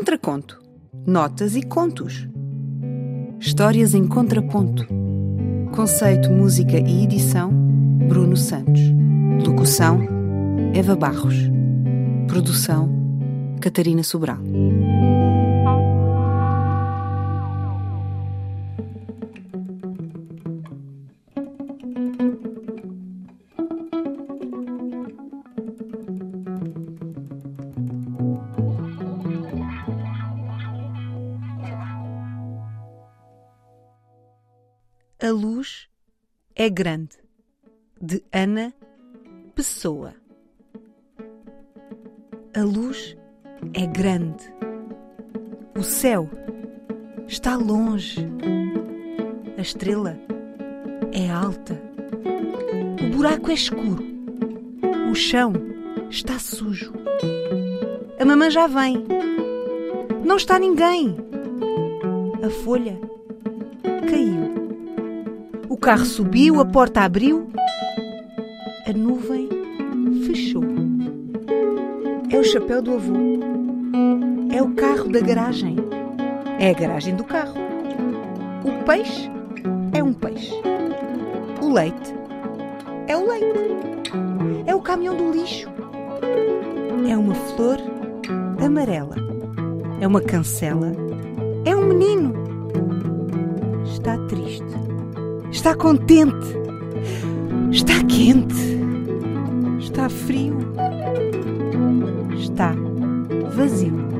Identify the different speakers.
Speaker 1: Contraconto. Notas e contos. Histórias em contraponto. Conceito, música e edição: Bruno Santos. Locução: Eva Barros. Produção: Catarina Sobral. A luz é grande, de Ana Pessoa. A luz é grande. O céu está longe. A estrela é alta. O buraco é escuro. O chão está sujo. A mamã já vem. Não está ninguém. A folha caiu. Carro subiu, a porta abriu, a nuvem fechou. É o chapéu do avô. É o carro da garagem. É a garagem do carro. O peixe é um peixe. O leite é o leite. É o caminhão do lixo. É uma flor amarela. É uma cancela. É um menino. Está contente. Está quente. Está frio. Está vazio.